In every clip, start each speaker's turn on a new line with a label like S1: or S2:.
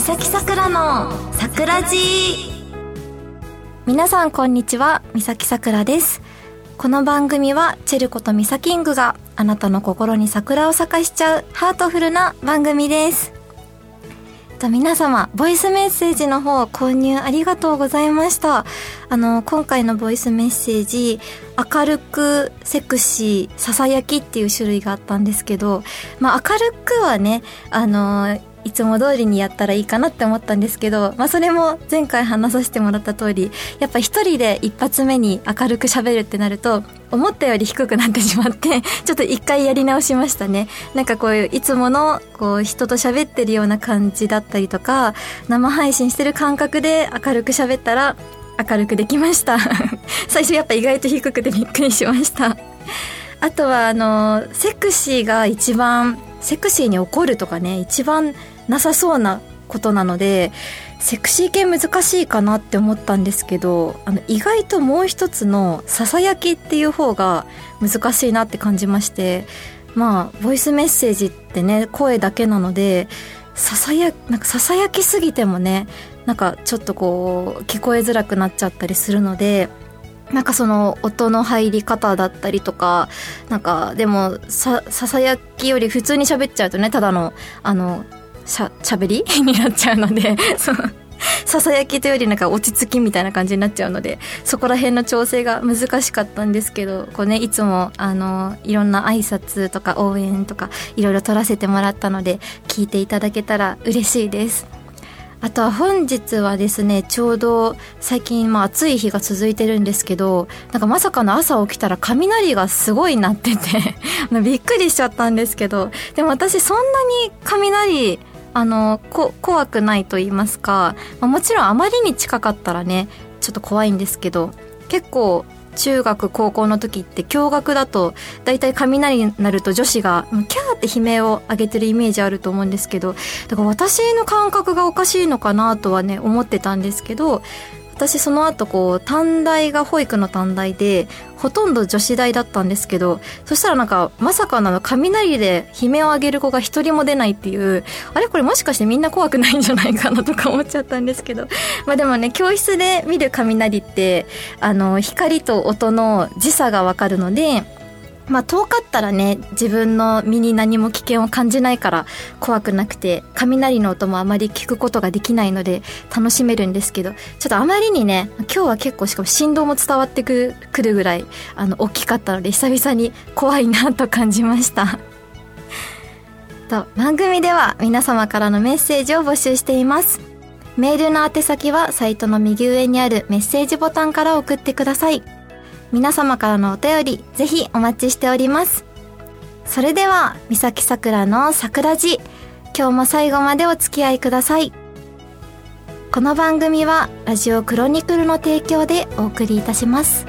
S1: 三崎さくらの桜寺皆さんこんにちは三崎さくらです。この番組はチェルコとミサキングがあなたの心に桜を咲かしちゃうハートフルな番組です。と皆様、ボイスメッセージの方購入ありがとうございました。あの、今回のボイスメッセージ、明るく、セクシー、ささやきっていう種類があったんですけど、まあ明るくはね、あの、いつも通りにやったらいいかなって思ったんですけど、まあそれも前回話させてもらった通り、やっぱ一人で一発目に明るく喋るってなると、思ったより低くなってしまって、ちょっと一回やり直しましたね。なんかこういういつものこう人と喋ってるような感じだったりとか、生配信してる感覚で明るく喋ったら明るくできました。最初やっぱ意外と低くてびっくりしました。あとはあの、セクシーが一番セクシーに怒るとかね一番なさそうなことなのでセクシー系難しいかなって思ったんですけどあの意外ともう一つのささやきっていう方が難しいなって感じましてまあボイスメッセージってね声だけなのでささやなんかささやきすぎてもねなんかちょっとこう聞こえづらくなっちゃったりするのでなんかその音の入り方だったりとか、なんかでもさ、さやきより普通に喋っちゃうとね、ただの、あの、しゃ、喋り？になっちゃうので、そう。ささやきというよりなんか落ち着きみたいな感じになっちゃうので、そこら辺の調整が難しかったんですけど、こうね、いつも、あの、いろんな挨拶とか応援とか、いろいろ撮らせてもらったので、聞いていただけたら嬉しいです。あとは本日はですね、ちょうど最近まあ暑い日が続いてるんですけど、なんかまさかの朝起きたら雷がすごい鳴ってて びっくりしちゃったんですけど、でも私そんなに雷、あの、こ、怖くないと言いますか、まあ、もちろんあまりに近かったらね、ちょっと怖いんですけど、結構中学高校の時って驚愕だと大体雷になると女子がキャーって悲鳴を上げてるイメージあると思うんですけどだから私の感覚がおかしいのかなとはね思ってたんですけど私その後こう短大が保育の短大でほとんど女子大だったんですけどそしたらなんかまさかの雷で悲鳴を上げる子が一人も出ないっていうあれこれもしかしてみんな怖くないんじゃないかなとか思っちゃったんですけど まあでもね教室で見る雷ってあの光と音の時差がわかるのでまあ遠かったらね、自分の身に何も危険を感じないから怖くなくて、雷の音もあまり聞くことができないので楽しめるんですけど、ちょっとあまりにね、今日は結構しかも振動も伝わってくるぐらい、あの、大きかったので久々に怖いなと感じました。と、番組では皆様からのメッセージを募集しています。メールの宛先はサイトの右上にあるメッセージボタンから送ってください。皆様からのお便り、ぜひお待ちしております。それでは、三崎桜の桜寺、今日も最後までお付き合いください。この番組は、ラジオクロニクルの提供でお送りいたします。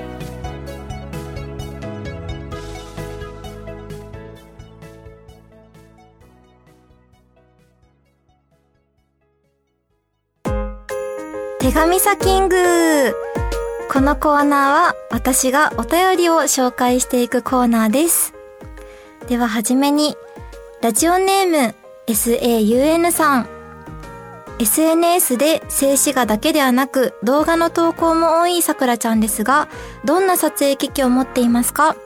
S1: 手紙サキングこのコーナーは私がお便りを紹介していくコーナーです。でははじめに、ラジオネーム SAUN さん。SNS で静止画だけではなく動画の投稿も多いさくらちゃんですが、どんな撮影機器を持っていますか？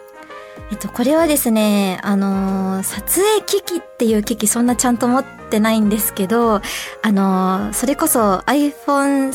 S1: えっと、これはですね、あのー、撮影機器っていう機器そんなちゃんと持ってないんですけど、あのー、それこそ iPhone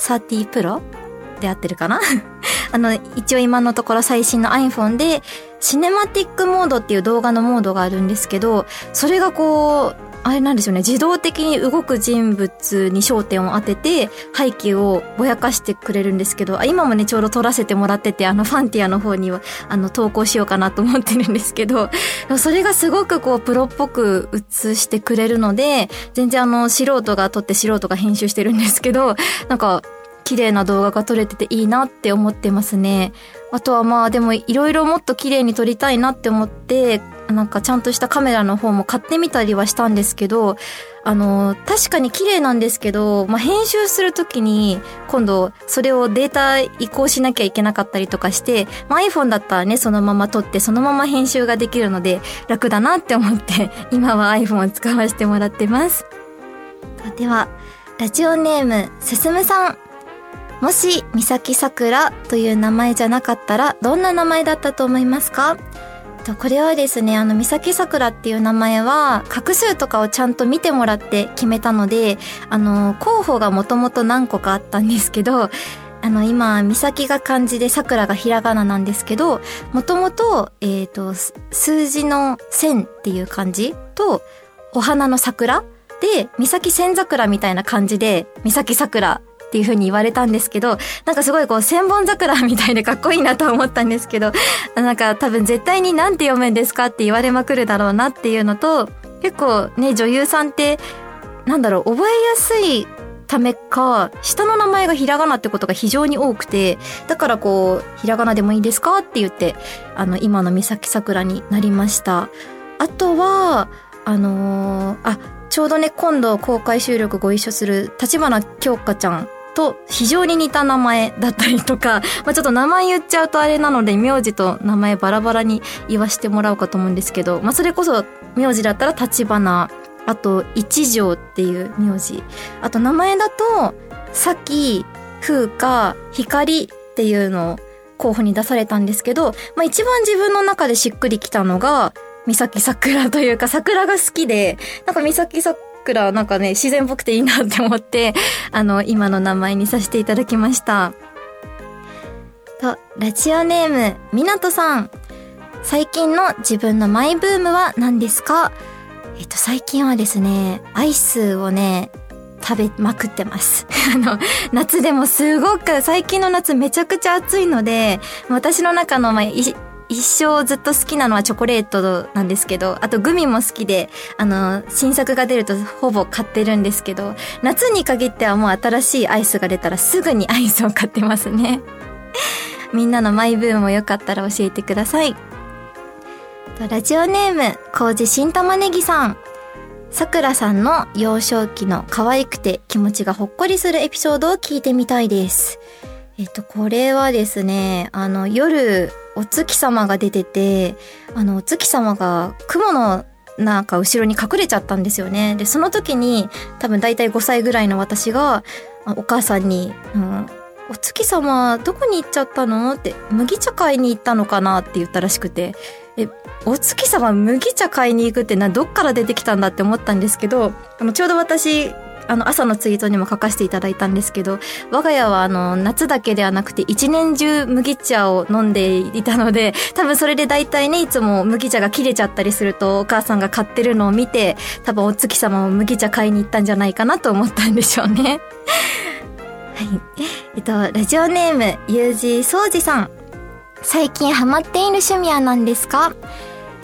S1: 30 Pro で合ってるかな？あの、一応今のところ最新の iPhone で、シネマティックモードっていう動画のモードがあるんですけど、それがこう、あれなんですよね、自動的に動く人物に焦点を当てて、背景をぼやかしてくれるんですけど、今もね、ちょうど撮らせてもらってて、あの、ファンティアの方には、あの、投稿しようかなと思ってるんですけど、それがすごくこう、プロっぽく映してくれるので、全然あの、素人が撮って素人が編集してるんですけど、なんか、綺麗な動画が撮れてていいなって思ってますね。あとはまあでもいろいろもっと綺麗に撮りたいなって思って、なんかちゃんとしたカメラの方も買ってみたりはしたんですけど、あの、確かに綺麗なんですけど、まあ、編集するときに、今度、それをデータ移行しなきゃいけなかったりとかして、まあ、iPhone だったらね、そのまま撮って、そのまま編集ができるので、楽だなって思って、今は iPhone を使わせてもらってます。では、ラジオネーム、すすむさん。もし、三崎さくらという名前じゃなかったら、どんな名前だったと思いますか？これはですね、あの、三崎さくらっていう名前は、画数とかをちゃんと見てもらって決めたので、あの、候補がもともと何個かあったんですけど、あの、今、三崎が漢字で桜がひらがななんですけど、もともと、えっ、ー、と、数字の千っていう漢字と、お花の桜で、三崎千桜みたいな感じで、三崎桜っていう風に言われたんですけど、なんかすごいこう千本桜みたいでかっこいいなと思ったんですけど、なんか多分絶対になんて読むんですかって言われまくるだろうなっていうのと、結構ね、女優さんって、なんだろう、覚えやすいためか、下の名前がひらがなってことが非常に多くて、だからこう、ひらがなでもいいですかって言って、あの、今の三崎桜になりました。あとは、あのー、あ、ちょうどね、今度公開収録ご一緒する立花京香ちゃんと非常に似た名前だったりとか、まあ、ちょっと名前言っちゃうとあれなので、名字と名前バラバラに言わしてもらおうかと思うんですけど、まあ、それこそ名字だったら立花、あと一条っていう名字。あと名前だと、さき、風花、光っていうのを候補に出されたんですけど、まあ、一番自分の中でしっくりきたのが、三崎桜というか桜が好きで、なんか三崎桜くらなんかね、自然っぽくていいなって思って、あの、今の名前にさせていただきました。と、ラジオネーム、みなとさん。最近の自分のマイブームは何ですか？えっと、最近はですね、アイスをね、食べまくってます。あの、夏でもすごく、最近の夏めちゃくちゃ暑いので、私の中の、まあ、一生ずっと好きなのはチョコレートなんですけど、あとグミも好きで、あの、新作が出るとほぼ買ってるんですけど、夏に限ってはもう新しいアイスが出たらすぐにアイスを買ってますね。みんなのマイブームもよかったら教えてください。ラジオネーム、コウジ新玉ねぎさん。さくらさんの幼少期の可愛くて気持ちがほっこりするエピソードを聞いてみたいです。えっと、これはですね、あの、夜、お月様が出てて、あの、お月様が雲のなんか後ろに隠れちゃったんですよね。で、その時に、多分大体5歳ぐらいの私が、お母さんに、うん、お月様どこに行っちゃったの？って、麦茶買いに行ったのかなって言ったらしくて、え、お月様麦茶買いに行くってな、どっから出てきたんだって思ったんですけど、あの、ちょうど私、あの、朝のツイートにも書かせていただいたんですけど、我が家はあの、夏だけではなくて一年中麦茶を飲んでいたので、多分それで大体ね、いつも麦茶が切れちゃったりすると、お母さんが買ってるのを見て、多分お月様も麦茶買いに行ったんじゃないかなと思ったんでしょうね。はい。えっと、ラジオネーム、ゆうじそうじさん。最近ハマっている趣味は何ですか？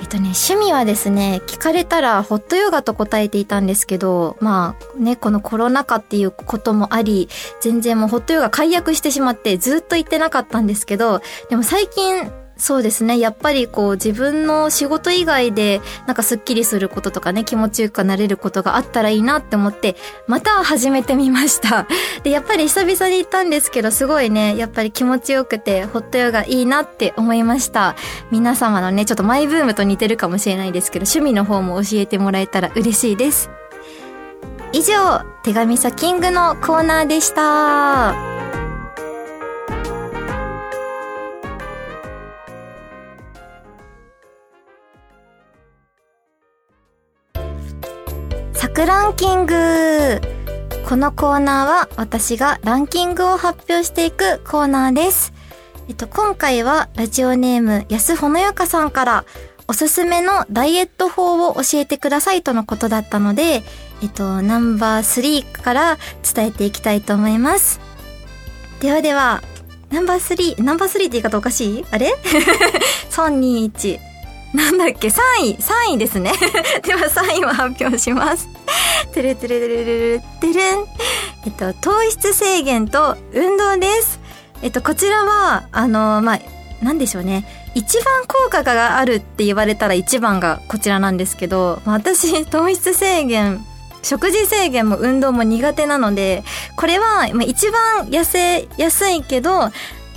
S1: えっとね、趣味はですね、聞かれたらホットヨガと答えていたんですけど、まあね、このコロナ禍っていうこともあり、全然もうホットヨガ解約してしまってずっと行ってなかったんですけど、でも最近そうですね。やっぱりこう自分の仕事以外でなんかスッキリすることとかね、気持ちよくなれることがあったらいいなって思って、また始めてみました。で、やっぱり久々に行ったんですけど、すごいね、やっぱり気持ちよくて、ホットヨガいいなって思いました。皆様のね、ちょっとマイブームと似てるかもしれないですけど、趣味の方も教えてもらえたら嬉しいです。以上、手紙サキングのコーナーでした。クランキングこのコーナーは私がランキングを発表していくコーナーです。えっと、今回はラジオネーム安ほのやかさんからおすすめのダイエット法を教えてくださいとのことだったので、えっと、ナンバー3から伝えていきたいと思います。ではでは、ナンバー3、ナンバー3って言い方おかしい？あれ ?3、2、1。なんだっけ ?3 位 !3 位ですね。では3位を発表します。てるてるてるてるてるん。えっと、糖質制限と運動です。えっと、こちらは、あの、まあ、なんでしょうね。一番効果があるって言われたら一番がこちらなんですけど、私、糖質制限、食事制限も運動も苦手なので、これは一番痩せやすいけど、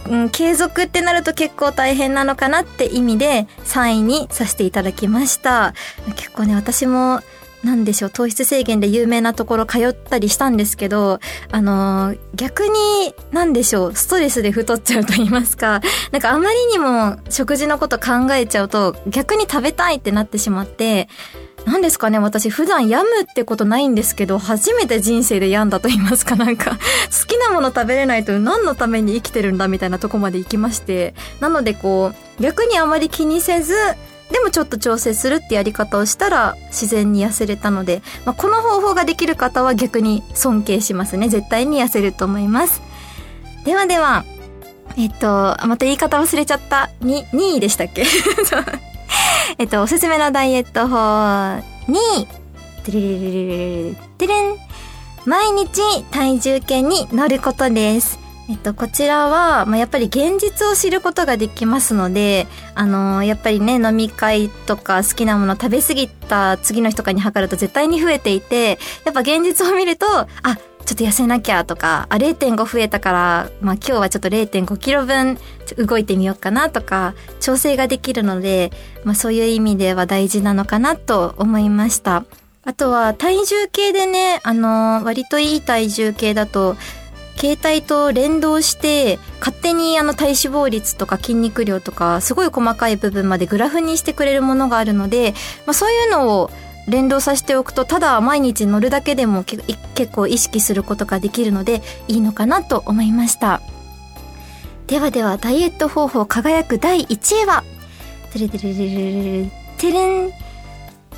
S1: うん、継続ってなると結構大変なのかなって意味で3位にさせていただきました。結構ね、私もなんでしょう、糖質制限で有名なところ通ったりしたんですけど、あの、逆に、なんでしょう、ストレスで太っちゃうと言いますか、なんかあまりにも食事のこと考えちゃうと、逆に食べたいってなってしまって、何ですかね私普段病むってことないんですけど、初めて人生で病んだと言いますかなんか好きなもの食べれないと何のために生きてるんだみたいなとこまで行きまして、なのでこう、逆にあまり気にせず、でもちょっと調整するってやり方をしたら自然に痩せれたので、まあ、この方法ができる方は逆に尊敬しますね。絶対に痩せると思います。ではでは、えっと、また言い方忘れちゃった。に、2位でしたっけ？えっと、おすすめのダイエット法に、てれれれれれてれん。毎日体重計に乗ることです。えっと、こちらは、まあ、やっぱり現実を知ることができますので、あのー、やっぱりね、飲み会とか好きなもの食べ過ぎた次の日とかに測ると絶対に増えていて、やっぱ現実を見ると、あ、ちょっと痩せなきゃとか、あ、0.5増えたから、まあ今日はちょっと0.5キロ分動いてみようかなとか、調整ができるので、まあそういう意味では大事なのかなと思いました。あとは体重計でね、あのー、割といい体重計だと、携帯と連動して勝手にあの体脂肪率とか筋肉量とかすごい細かい部分までグラフにしてくれるものがあるので、まあ、そういうのを連動させておくとただ毎日乗るだけでも結構意識することができるのでいいのかなと思いました。ではではダイエット方法輝く第1位はてれてれれれれてれん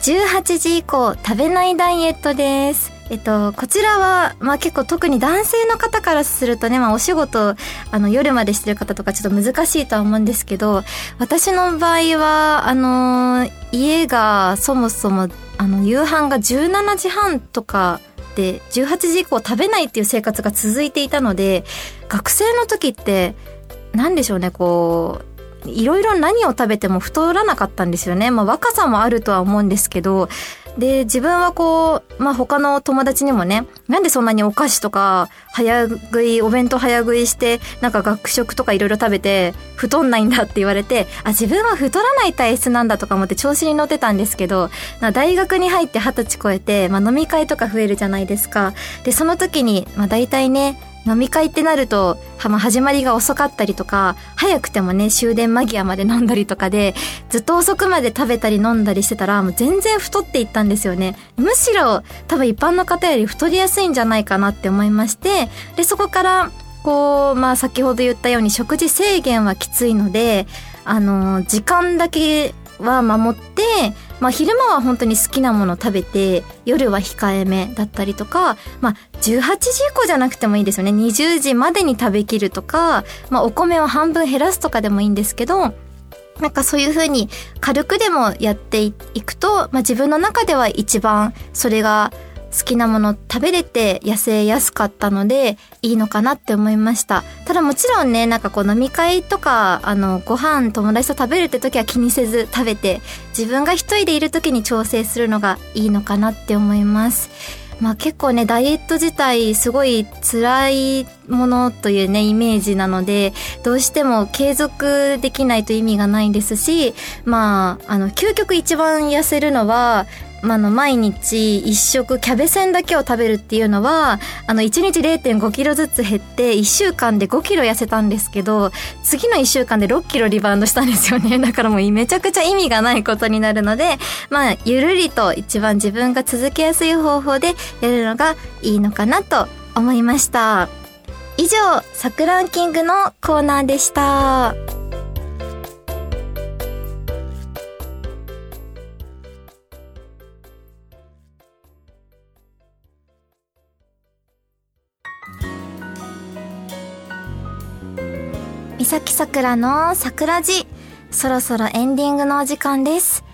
S1: 18時以降食べないダイエットですえっと、こちらは、まあ結構特に男性の方からするとね、まあお仕事、あの夜までしてる方とかちょっと難しいとは思うんですけど、私の場合は、あの、家がそもそもあの夕飯が17時半とかで18時以降食べないっていう生活が続いていたので学生の時って何でしょうねこういろいろ何を食べても太らなかったんですよね。まあ若さもあるとは思うんですけど、で、自分はこう、まあ、他の友達にもね、なんでそんなにお菓子とか、早食い、お弁当早食いして、なんか学食とかいろいろ食べて、太んないんだって言われて、あ、自分は太らない体質なんだとか思って調子に乗ってたんですけど、大学に入って二十歳超えて、まあ、飲み会とか増えるじゃないですか。で、その時に、まあ、大体ね、飲み会ってなると、まあ、始まりが遅かったりとか、早くてもね、終電間際まで飲んだりとかで、ずっと遅くまで食べたり飲んだりしてたら、もう全然太っていったんですよね。むしろ、多分一般の方より太りやすいんじゃないかなって思いまして、で、そこから、こう、まあ先ほど言ったように食事制限はきついので、あの、時間だけは守って、まあ昼間は本当に好きなもの食べて、夜は控えめだったりとか、まあ18時以降じゃなくてもいいですよね。20時までに食べきるとか、まあお米を半分減らすとかでもいいんですけど、なんかそういうふうに軽くでもやっていくと、まあ自分の中では一番それが好きなもの食べれて痩せやすかったのでいいのかなって思いました。ただもちろんねなんかこう飲み会とかあのご飯友達と食べるって時は気にせず食べて自分が一人でいる時に調整するのがいいのかなって思います。まあ結構ね、ダイエット自体すごい辛いものというね、イメージなので、どうしても継続できないと意味がないですし、まあ、あの、究極一番痩せるのは、まあ、の毎日一食キャベセンだけを食べるっていうのはあの1日0.5キロずつ減って1週間で5キロ痩せたんですけど次の1週間で6キロリバウンドしたんですよね だからもうめちゃくちゃ意味がないことになるのでまあゆるりと一番自分が続けやすい方法でやるのがいいのかなと思いました以上サクランキングのコーナーでした。三崎さくらの桜寺。そろそろエンディングのお時間です。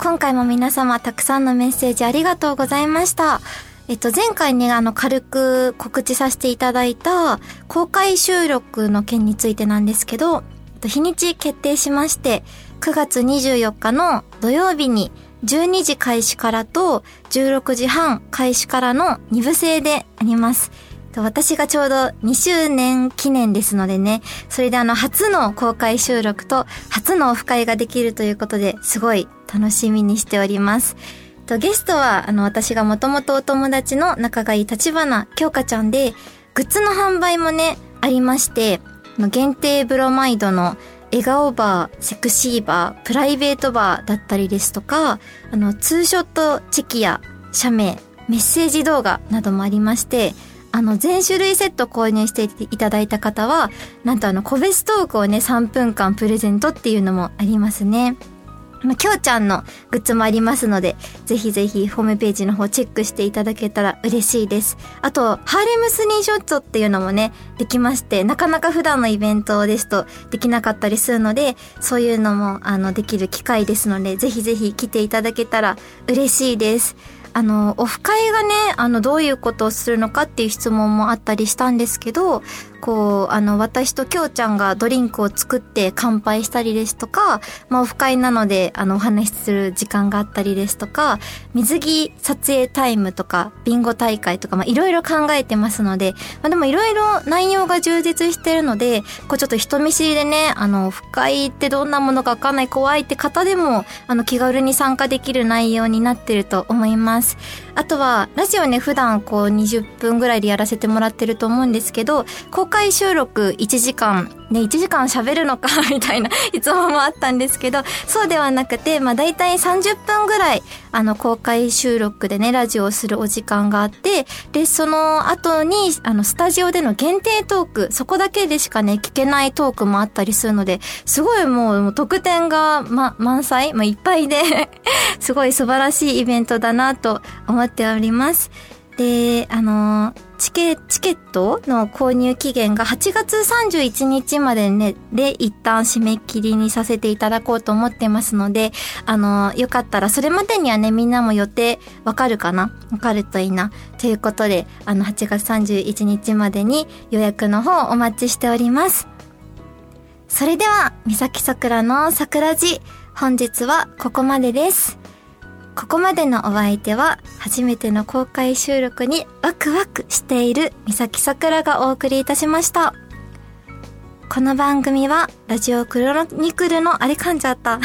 S1: 今回も皆様たくさんのメッセージありがとうございました。えっと、前回ね、あの、軽く告知させていただいた公開収録の件についてなんですけど、日にち決定しまして、9月24日の土曜日に12時開始からと16時半開始からの2部制であります。私がちょうど2周年記念ですのでね、それであの初の公開収録と初のオフ会ができるということですごい楽しみにしております。と、ゲストは、あの、私がもともとお友達の仲がいい立花京香ちゃんで、グッズの販売もね、ありまして、限定ブロマイドの笑顔バー、セクシーバー、プライベートバーだったりですとか、あの、ツーショットチェキや写メ、メッセージ動画などもありまして、あの、全種類セット購入していただいた方は、なんとあの、個別トークをね、3分間プレゼントっていうのもありますね。まあ、きょうちゃんのグッズもありますので、ぜひぜひホームページの方チェックしていただけたら嬉しいです。あと、ハーレムスニーショットっていうのもね、できまして、なかなか普段のイベントですとできなかったりするので、そういうのも、あの、できる機会ですので、ぜひぜひ来ていただけたら嬉しいです。あの、オフ会がね、あの、どういうことをするのかっていう質問もあったりしたんですけど、こう、あの、私ときょうちゃんがドリンクを作って乾杯したりですとか、まあ、オフ会なので、あの、お話しする時間があったりですとか、水着撮影タイムとか、ビンゴ大会とか、まあ、いろいろ考えてますので、まあ、でもいろいろ内容が充実してるので、こう、ちょっと人見知りでね、あの、オフ会ってどんなものかわかんない怖いって方でも、あの、気軽に参加できる内容になってると思います。あとは、ラジオね、普段こう20分ぐらいでやらせてもらってると思うんですけど、公開収録1時間、ね、1時間喋るのか みたいな質問もあったんですけど、そうではなくて、まあ大体30分ぐらい、あの、公開収録でね、ラジオをするお時間があって、で、その後に、あの、スタジオでの限定トーク、そこだけでしかね、聞けないトークもあったりするので、すごいもう、もう特典が、ま、満載まあ、いっぱいで すごい素晴らしいイベントだなと思っております。で、あの、チケ、チケットの購入期限が8月31日までね、で一旦締め切りにさせていただこうと思ってますので、あの、よかったらそれまでにはね、みんなも予定わかるかな？わかるといいな。ということで、あの、8月31日までに予約の方お待ちしております。それでは、三崎桜の桜寺、本日はここまでです。ここまでのお相手は、初めての公開収録にワクワクしている三崎さくらがお送りいたしました。この番組は、ラジオクロニクルの、あれ噛んじゃった。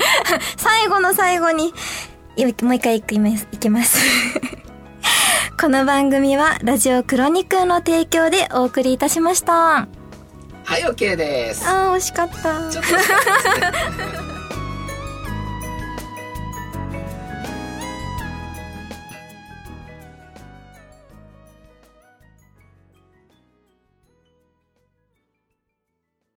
S1: 最後の最後に、もう一回行きます。行きますこの番組は、ラジオクロニクルの提供でお送りいたしました。
S2: はい、OK です。
S1: ああ、惜しかった。ちょっと